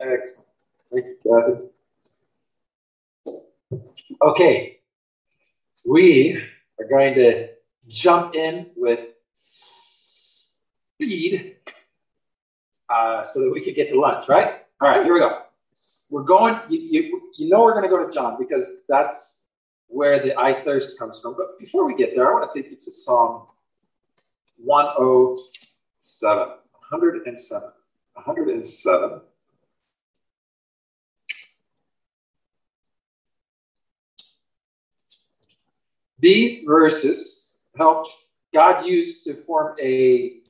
Excellent. Thank you, Kathy. Okay, we are going to jump in with speed uh, so that we could get to lunch, right? All right, here we go. We're going, you, you, you know, we're going to go to John because that's where the I thirst comes from. But before we get there, I want to take you to Psalm 107, 107, 107. These verses helped God used to form a,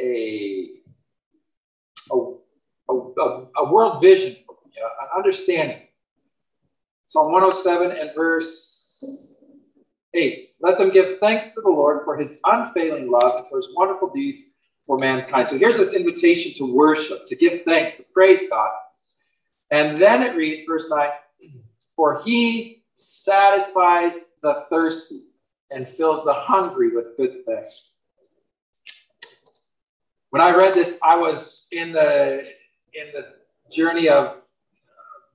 a, a, a, a world vision, an understanding. Psalm 107 and verse 8. Let them give thanks to the Lord for his unfailing love for his wonderful deeds for mankind. So here's this invitation to worship, to give thanks, to praise God. And then it reads, verse 9, for he satisfies the thirsty and fills the hungry with good things. When I read this, I was in the in the journey of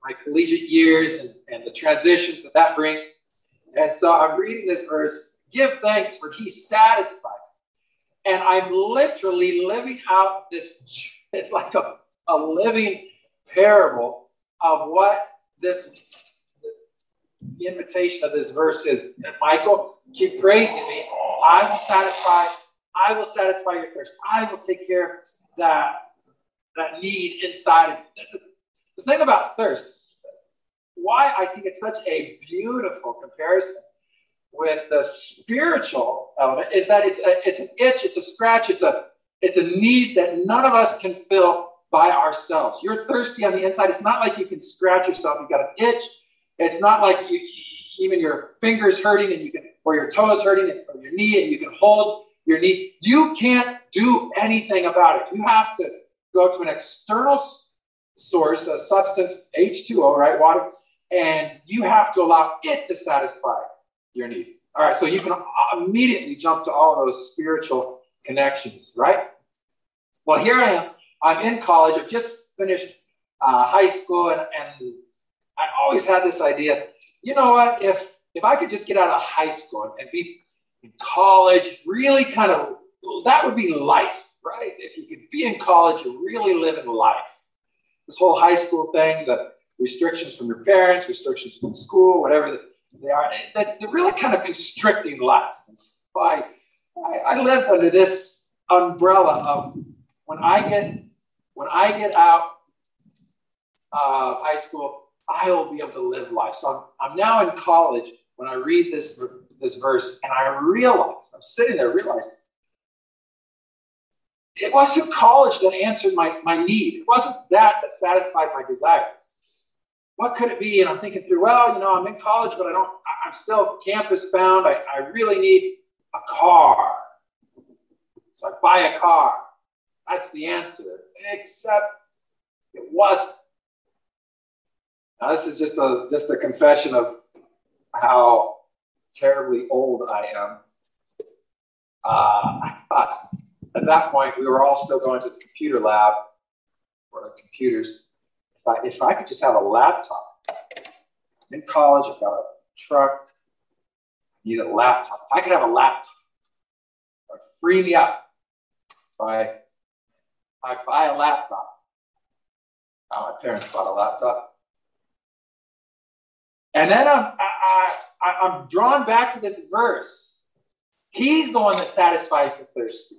my collegiate years and, and the transitions that that brings. And so I'm reading this verse give thanks for he satisfies. And I'm literally living out this, it's like a, a living parable of what this the invitation of this verse is. Michael, keep praising me. I will satisfy, I will satisfy your thirst. I will take care of that, that need inside of you. The thing about thirst, why I think it's such a beautiful comparison with the spiritual element is that it's a, it's an itch, it's a scratch, it's a it's a need that none of us can fill by ourselves. You're thirsty on the inside. It's not like you can scratch yourself. You've got an itch. It's not like you, even your fingers hurting and you can, or your toes hurting or your knee and you can hold your knee. You can't do anything about it. You have to go to an external source, a substance, H2O, right, water, and you have to allow it to satisfy your need. All right, so you can immediately jump to all those spiritual connections, right? Well, here I am. I'm in college. I've just finished uh, high school, and, and I always had this idea. You know what? If if I could just get out of high school and be in college, really kind of that would be life, right? If you could be in college, you're really living life. This whole high school thing, the restrictions from your parents, restrictions from school, whatever they are, they're really kind of constricting life. So I, I, I under this umbrella of when I get when I get out of high school, I will be able to live life. So I'm, I'm now in college when I read this, this verse and I realize, I'm sitting there realizing, it wasn't college that answered my, my need. It wasn't that that satisfied my desire. What could it be? And I'm thinking through, well, you know, I'm in college, but I don't, I'm still campus bound. I, I really need a car. So I buy a car. That's the answer. Except it wasn't. Now, this is just a just a confession of how terribly old I am. Uh, at that point, we were all still going to the computer lab the computers. If I, if I could just have a laptop, in college, I've got a truck, I need a laptop. If I could have a laptop, it would free me up. So I, I buy a laptop. Now my parents bought a laptop. And then I'm, I, I, I'm drawn back to this verse. He's the one that satisfies the thirsty.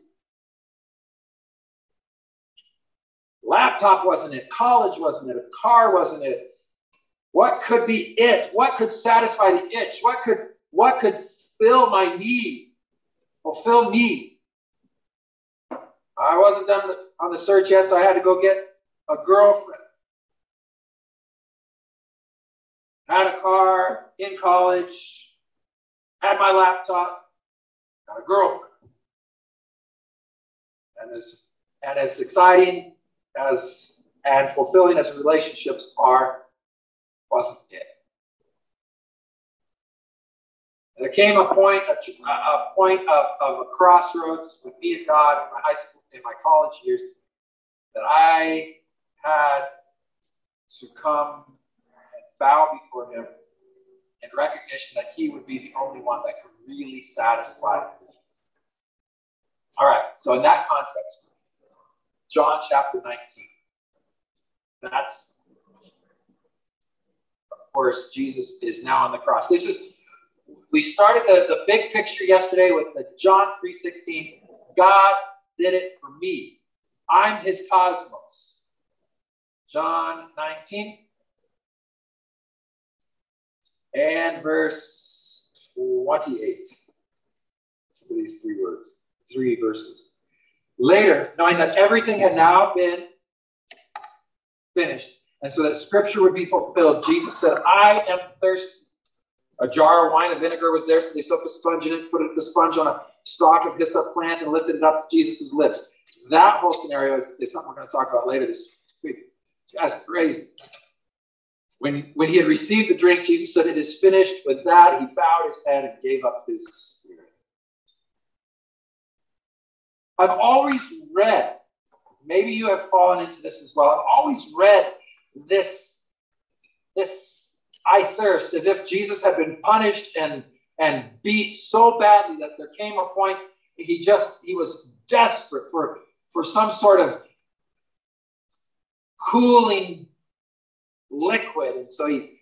Laptop wasn't it. College wasn't it. A car wasn't it. What could be it? What could satisfy the itch? What could what could fill my need? Fulfill me? I wasn't done on the search yet, so I had to go get a girlfriend. Had a car in college, had my laptop, got a girlfriend. And as, and as exciting as and fulfilling as relationships are, wasn't it. There came a point, a, a point of, of a crossroads with me and God in my high school, in my college years, that I had to come bow before him in recognition that he would be the only one that could really satisfy All right, so in that context, John chapter 19. That's, of course, Jesus is now on the cross. This is, we started the, the big picture yesterday with the John 3.16. God did it for me. I'm his cosmos. John 19 and verse 28. Listen to these three words, three verses. Later, knowing that everything had now been finished, and so that scripture would be fulfilled, Jesus said, I am thirsty. A jar of wine and vinegar was there, so they soaked a sponge in it, put the sponge on a stalk of hyssop plant, and lifted it up to Jesus' lips. That whole scenario is, is something we're going to talk about later this week. That's crazy. When, when he had received the drink, Jesus said, It is finished. With that, he bowed his head and gave up his spirit. I've always read, maybe you have fallen into this as well. I've always read this, this I thirst as if Jesus had been punished and, and beat so badly that there came a point he just he was desperate for, for some sort of cooling liquid. And so he,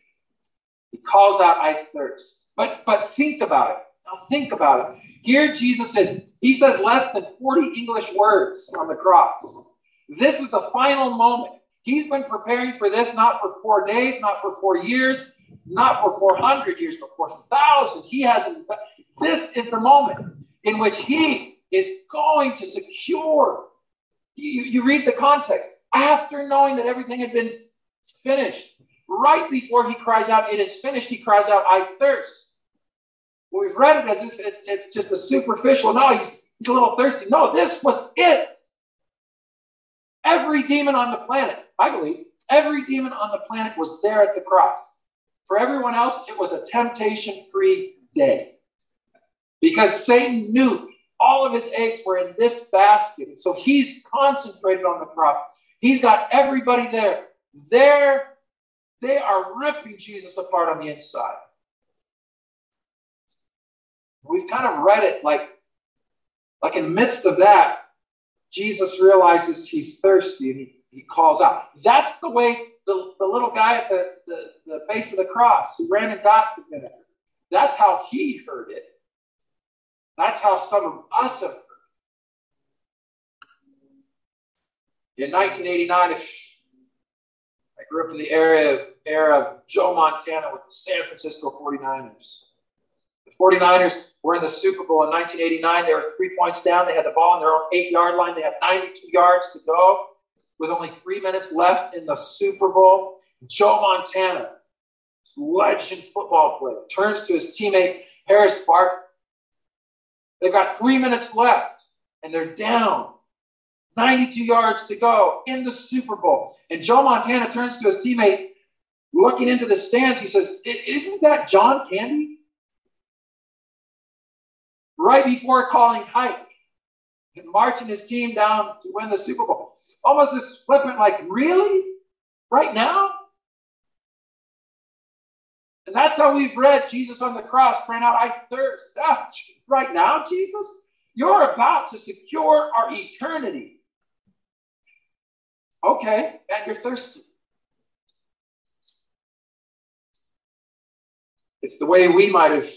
he calls out, I thirst. But, but think about it. Now think about it. Here Jesus says, he says less than 40 English words on the cross. This is the final moment. He's been preparing for this not for four days, not for four years, not for 400 years, but for thousands. He hasn't. This is the moment in which he is going to secure. You, you read the context. After knowing that everything had been finished, right before he cries out, It is finished, he cries out, I thirst. Well, we've read it as if it's, it's just a superficial, no, he's, he's a little thirsty. No, this was it. Every demon on the planet, I believe, every demon on the planet was there at the cross. For everyone else, it was a temptation free day. Because Satan knew all of his eggs were in this basket. so he's concentrated on the cross. He's got everybody there. There they are ripping Jesus apart on the inside. We've kind of read it like, like in the midst of that, Jesus realizes he's thirsty and he, he calls out. That's the way the, the little guy at the, the, the base of the cross who ran and got the vinegar, that's how he heard it. That's how some of us have heard it. In 1989, if I grew up in the area era of Joe Montana with the San Francisco 49ers. The 49ers were in the Super Bowl in 1989. They were three points down. They had the ball on their own eight yard line. They had 92 yards to go with only three minutes left in the Super Bowl. Joe Montana, this legend football player, turns to his teammate Harris Barton. They've got three minutes left and they're down 92 yards to go in the Super Bowl. And Joe Montana turns to his teammate, looking into the stands. He says, Isn't that John Candy? Right before calling hike and marching his team down to win the Super Bowl. Almost this flippant, like, really? Right now? And that's how we've read Jesus on the cross crying out, I thirst. Right now, Jesus? You're about to secure our eternity. Okay, and you're thirsty. It's the way we might have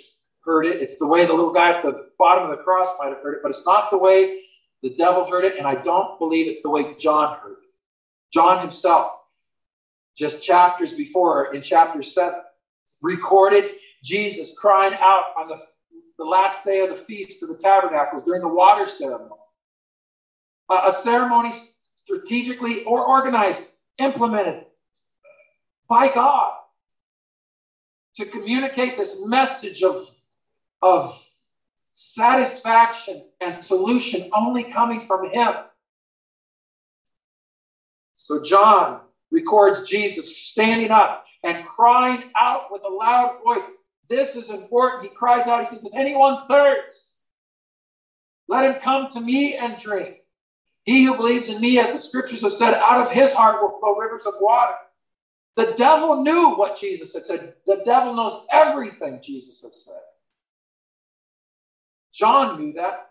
heard it. It's the way the little guy at the bottom of the cross might have heard it, but it's not the way the devil heard it, and I don't believe it's the way John heard it. John himself, just chapters before, in chapter 7, recorded Jesus crying out on the, the last day of the feast of the tabernacles during the water ceremony. a ceremony strategically or organized, implemented by God to communicate this message of, of satisfaction and solution only coming from Him. So John records Jesus standing up and crying out with a loud voice. This is important. He cries out, he says, If anyone thirsts, let him come to me and drink. He who believes in me, as the scriptures have said, out of his heart will flow rivers of water. The devil knew what Jesus had said. The devil knows everything Jesus has said. John knew that.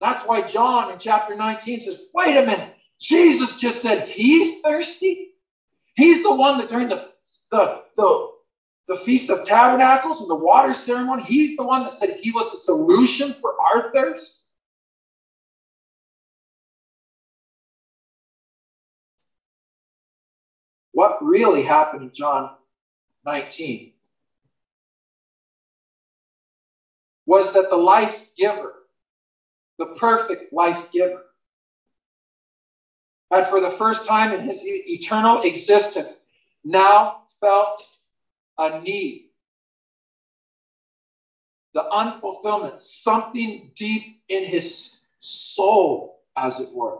That's why John in chapter 19 says, wait a minute, Jesus just said he's thirsty. He's the one that during the, the, the, the Feast of Tabernacles and the water ceremony, he's the one that said he was the solution for our thirst. What really happened in John 19 was that the life giver, the perfect life giver, had for the first time in his eternal existence now felt a need. The unfulfillment, something deep in his soul, as it were.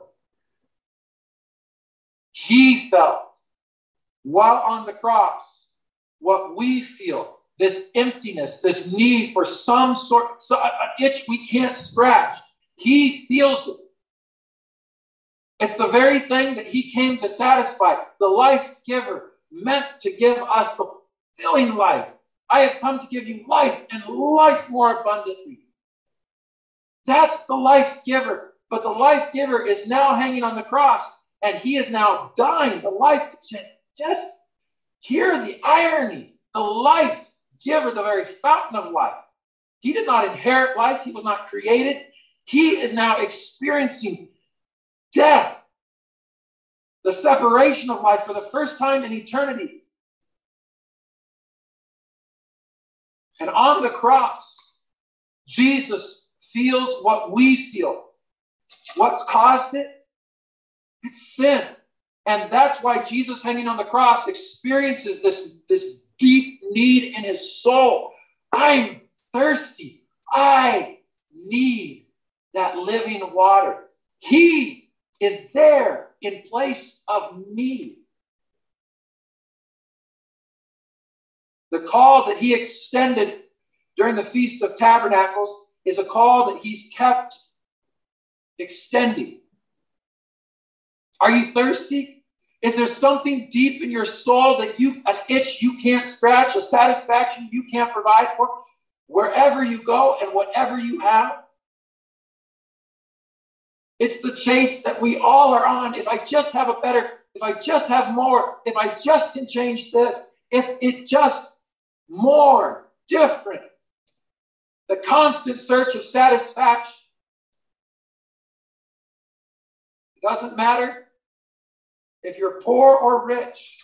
He felt while on the cross what we feel this emptiness, this need for some sort, so, an itch we can't scratch. He feels it. It's the very thing that he came to satisfy. The life giver meant to give us the filling life. I have come to give you life and life more abundantly. That's the life giver. But the life giver is now hanging on the cross and he is now dying. The life, just hear the irony. The life giver, the very fountain of life. He did not inherit life, he was not created. He is now experiencing death, the separation of life for the first time in eternity. And on the cross, Jesus feels what we feel. What's caused it? It's sin. And that's why Jesus hanging on the cross experiences this, this deep need in his soul. I'm thirsty. I need that living water. He is there in place of me. The call that he extended during the Feast of Tabernacles is a call that he's kept extending. Are you thirsty? Is there something deep in your soul that you, an itch you can't scratch, a satisfaction you can't provide for? Wherever you go and whatever you have, it's the chase that we all are on. If I just have a better, if I just have more, if I just can change this, if it just more different, the constant search of satisfaction. It doesn't matter if you're poor or rich,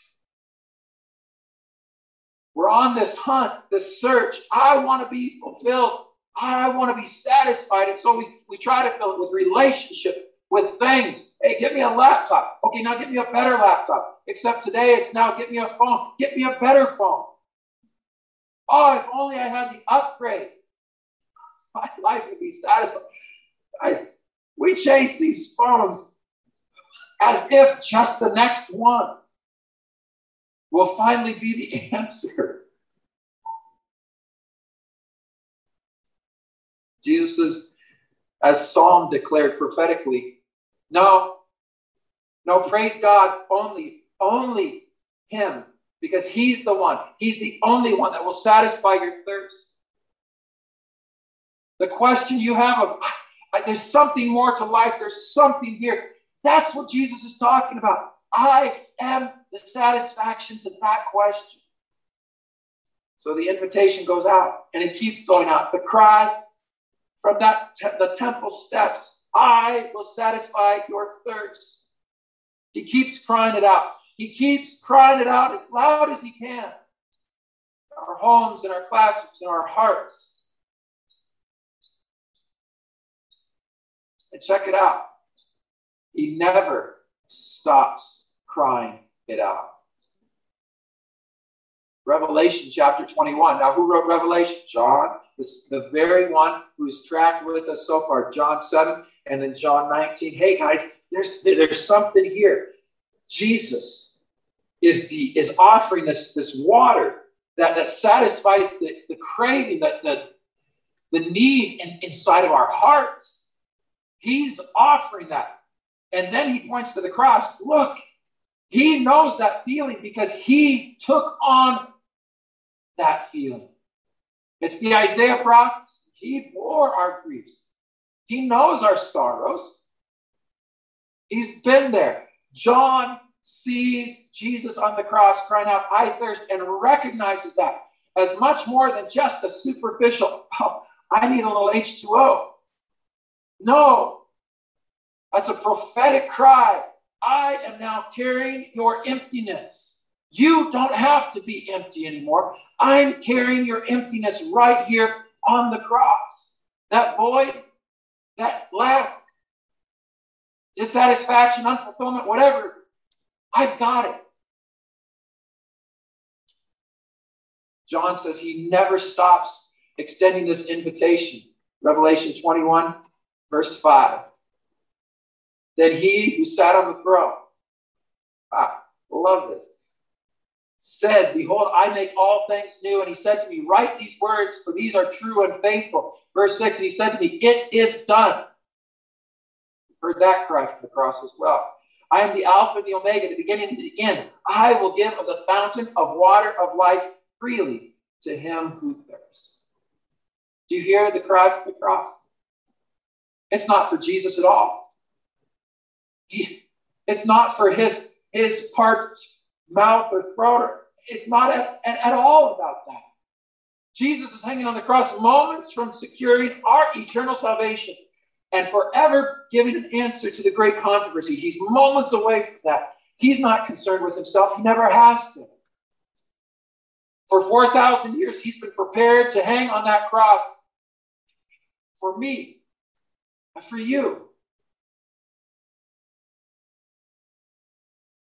we're on this hunt, this search. I want to be fulfilled. I want to be satisfied. And so we, we try to fill it with relationship, with things. Hey, get me a laptop. Okay, now get me a better laptop. Except today it's now get me a phone. Get me a better phone. Oh, if only I had the upgrade. My life would be satisfied. Guys, we chase these phones as if just the next one will finally be the answer. Jesus says, as Psalm declared prophetically, no, no, praise God only, only Him, because He's the one. He's the only one that will satisfy your thirst. The question you have of, there's something more to life, there's something here. That's what Jesus is talking about. I am the satisfaction to that question. So the invitation goes out and it keeps going out. The cry from that te- the temple steps, I will satisfy your thirst. He keeps crying it out. He keeps crying it out as loud as he can. Our homes, in our classrooms, in our hearts. And check it out. He never stops crying it out. Revelation chapter 21. Now, who wrote Revelation? John, this, the very one who's tracked with us so far. John 7 and then John 19. Hey, guys, there's, there's something here. Jesus is, the, is offering this, this water that, that satisfies the, the craving, that the, the need in, inside of our hearts. He's offering that. And then he points to the cross. Look, He knows that feeling because he took on that feeling. It's the Isaiah prophecy. He bore our griefs. He knows our sorrows. He's been there. John sees Jesus on the cross crying out, I thirst, and recognizes that as much more than just a superficial, oh, I need a little H2O. No, that's a prophetic cry. I am now carrying your emptiness. You don't have to be empty anymore. I'm carrying your emptiness right here on the cross. That void, that lack, dissatisfaction, unfulfillment, whatever, I've got it. John says he never stops extending this invitation. Revelation 21, verse 5. Then he who sat on the throne, ah, love this, says, Behold, I make all things new. And he said to me, Write these words, for these are true and faithful. Verse 6, and he said to me, It is done. Heard that cry from the cross as well. I am the Alpha and the Omega, the beginning and the end. I will give of the fountain of water of life freely to him who thirsts. Do you hear the cry from the cross? It's not for Jesus at all. It's not for his, his parched mouth or throat. It's not at, at, at all about that. Jesus is hanging on the cross moments from securing our eternal salvation and forever giving an answer to the great controversy. He's moments away from that. He's not concerned with himself, he never has been. For 4,000 years, he's been prepared to hang on that cross for me and for you.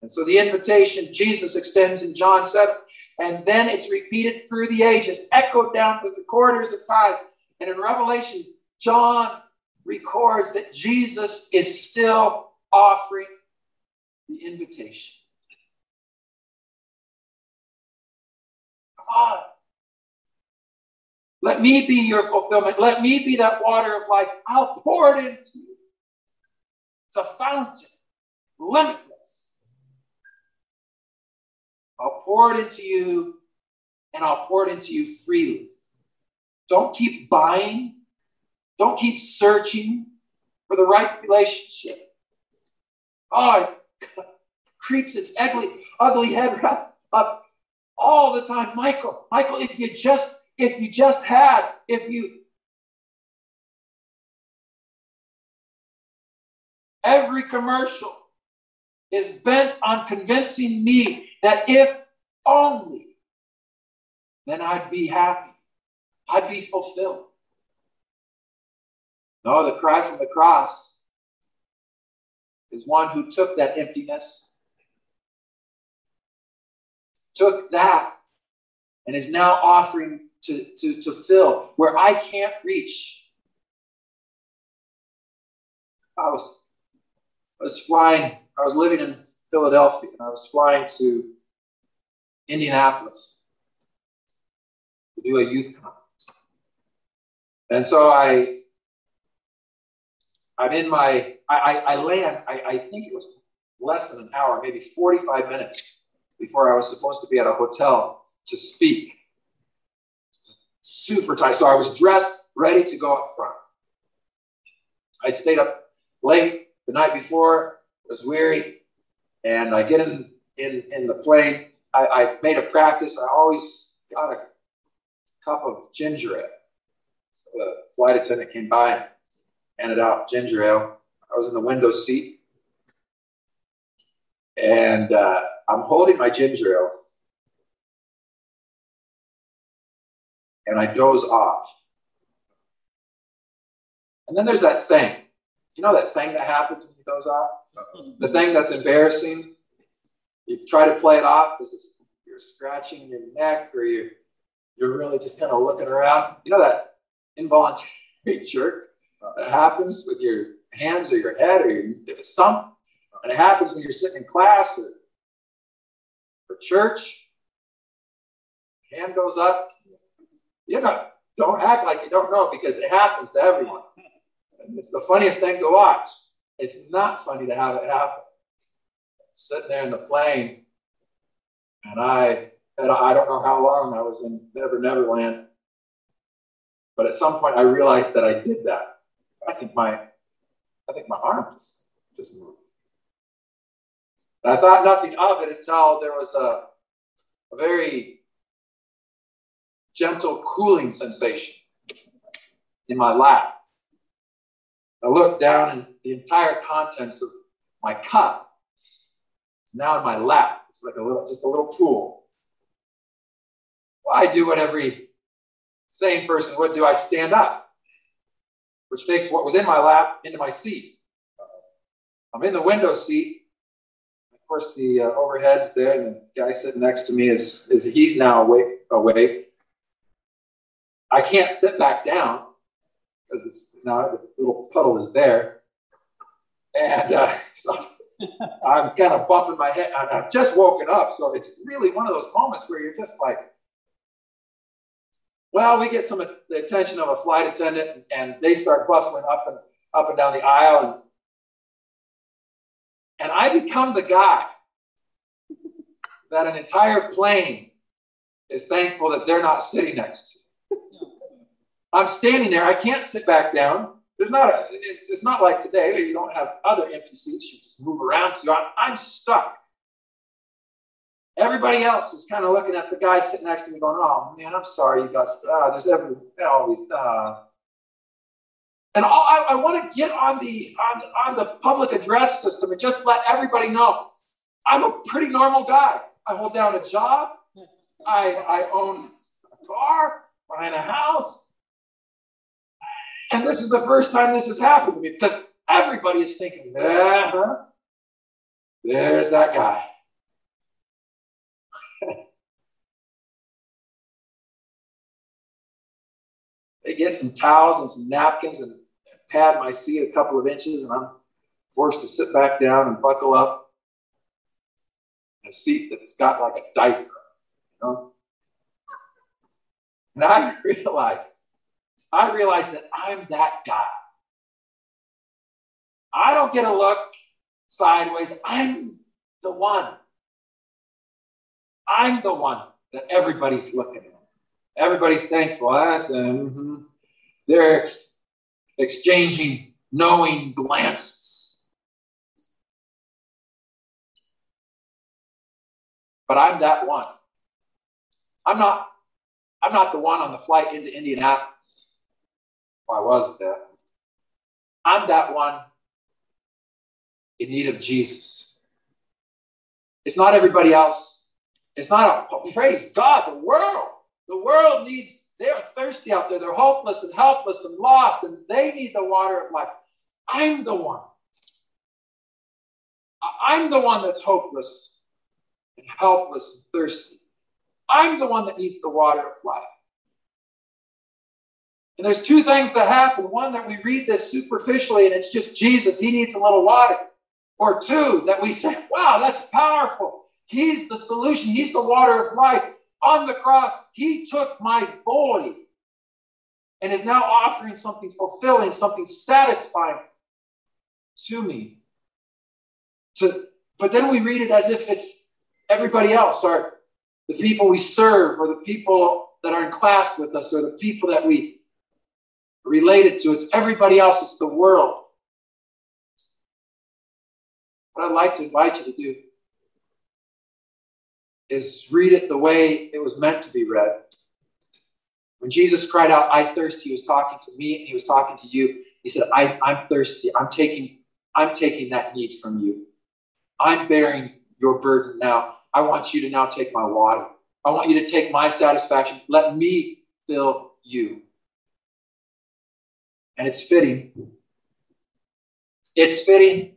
And so the invitation Jesus extends in John 7, and then it's repeated through the ages, echoed down through the corridors of time. And in Revelation, John records that Jesus is still offering the invitation. Come on. Let me be your fulfillment. Let me be that water of life. I'll pour it into you. It's a fountain, limitless. I'll pour it into you and I'll pour it into you freely. Don't keep buying don't keep searching for the right relationship. Oh, it creeps its ugly, ugly head up all the time. Michael, Michael, if you just, if you just had, if you every commercial is bent on convincing me that if only, then I'd be happy. I'd be fulfilled. No, the cry from the cross is one who took that emptiness, took that, and is now offering to, to, to fill where I can't reach. I was, I was flying, I was living in Philadelphia, and I was flying to Indianapolis to do a youth conference. And so I I'm in my, I, I, I land, I, I think it was less than an hour, maybe 45 minutes before I was supposed to be at a hotel to speak. Super tight. So I was dressed, ready to go up front. I'd stayed up late the night before, was weary, and I get in, in, in the plane. I, I made a practice. I always got a cup of ginger ale. So the flight attendant came by and handed out ginger ale. I was in the window seat, and uh, I'm holding my ginger ale, and I doze off. And then there's that thing. You know that thing that happens when you doze off? The thing that's embarrassing. You try to play it off. Is you're scratching your neck, or you you're really just kind of looking around. You know that involuntary jerk that happens with your hands or your head or your some, and it happens when you're sitting in class or, or church. Hand goes up. You know, don't act like you don't know because it happens to everyone. And it's the funniest thing to watch. It's not funny to have it happen. Sitting there in the plane, and I, and I don't know how long I was in Never Never Land, but at some point I realized that I did that. I think my, I think my arm just, just moved. And I thought nothing of it until there was a, a very gentle cooling sensation in my lap. I looked down and the entire contents of my cup is now in my lap. It's like a little, just a little pool. Well, I do what every sane person would do. I stand up, which takes what was in my lap into my seat. I'm in the window seat. Of course, the uh, overhead's there, and the guy sitting next to me is, is he's now awake. awake. I can't sit back down because it's now the little puddle is there. And uh, so I'm kind of bumping my head. I've just woken up. So it's really one of those moments where you're just like, well, we get some the attention of a flight attendant and they start bustling up and up and down the aisle. And, and I become the guy that an entire plane is thankful that they're not sitting next to. I'm standing there. I can't sit back down. There's not a. It's, it's not like today. You don't have other empty seats. You just move around. So I'm, I'm stuck. Everybody else is kind of looking at the guy sitting next to me, going, "Oh man, I'm sorry, you got. Uh, there's every always." Uh. And all, I, I want to get on the on, on the public address system and just let everybody know I'm a pretty normal guy. I hold down a job. I I own a car, behind a house. And this is the first time this has happened to me because everybody is thinking, uh-huh, there's that guy. they get some towels and some napkins and pad my seat a couple of inches, and I'm forced to sit back down and buckle up. A seat that's got like a diaper, you know. And I realized I realize that I'm that guy. I don't get a look sideways. I'm the one. I'm the one that everybody's looking at. Everybody's thankful. I said, mm-hmm. They're ex- exchanging knowing glances. But I'm that one. I'm not, I'm not the one on the flight into Indianapolis. Why was it that? I'm that one in need of Jesus. It's not everybody else. It's not a praise God, the world. The world needs, they're thirsty out there. They're hopeless and helpless and lost, and they need the water of life. I'm the one. I'm the one that's hopeless and helpless and thirsty. I'm the one that needs the water of life. And there's two things that happen. One, that we read this superficially and it's just Jesus, he needs a little water. Or two, that we say, wow, that's powerful. He's the solution, he's the water of life. On the cross, he took my void and is now offering something fulfilling, something satisfying to me. To, but then we read it as if it's everybody else, or the people we serve, or the people that are in class with us, or the people that we related to. It's everybody else, it's the world. What I'd like to invite you to do is read it the way it was meant to be read. When Jesus cried out, I thirst, he was talking to me and he was talking to you. He said, I, I'm thirsty. I'm taking, I'm taking that need from you. I'm bearing your burden now. I want you to now take my water. I want you to take my satisfaction. Let me fill you. And it's fitting. It's fitting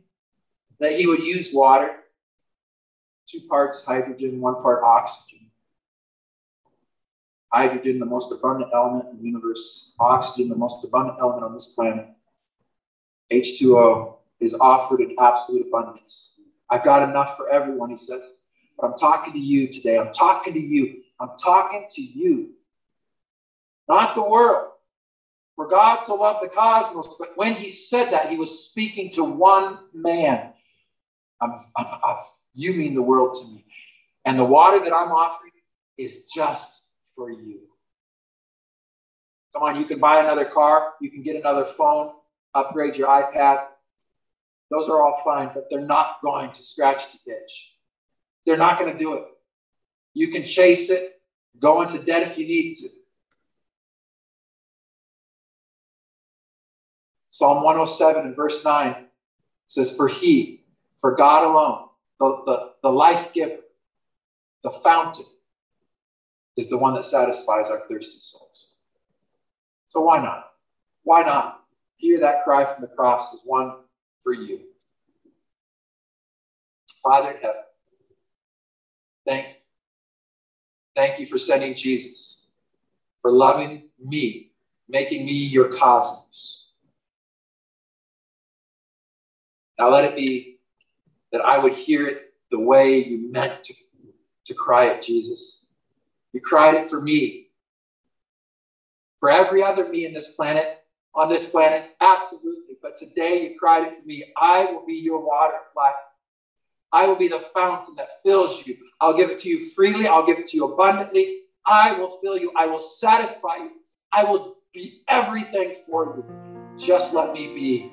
that he would use water, two parts hydrogen, one part oxygen. Hydrogen, the most abundant element in the universe, oxygen, the most abundant element on this planet. H2O is offered in absolute abundance. I've got enough for everyone, he says. But I'm talking to you today. I'm talking to you. I'm talking to you, not the world. For God so loved the cosmos, but when he said that, he was speaking to one man. I'm, I'm, I'm, You mean the world to me. And the water that I'm offering is just for you. Come on, you can buy another car, you can get another phone, upgrade your iPad. Those are all fine, but they're not going to scratch the itch. They're not going to do it. You can chase it, go into debt if you need to. Psalm 107 and verse 9 says, For he, for God alone, the, the, the life giver, the fountain, is the one that satisfies our thirsty souls. So why not? Why not hear that cry from the cross as one for you? Father in heaven, thank you. Thank you for sending Jesus, for loving me, making me your cosmos. Now let it be that I would hear it the way you meant to, to cry it, Jesus. You cried it for me. For every other me in this planet, on this planet, absolutely. But today you cried it for me. I will be your water of life. I will be the fountain that fills you. I'll give it to you freely. I'll give it to you abundantly. I will fill you. I will satisfy you. I will be everything for you. Just let me be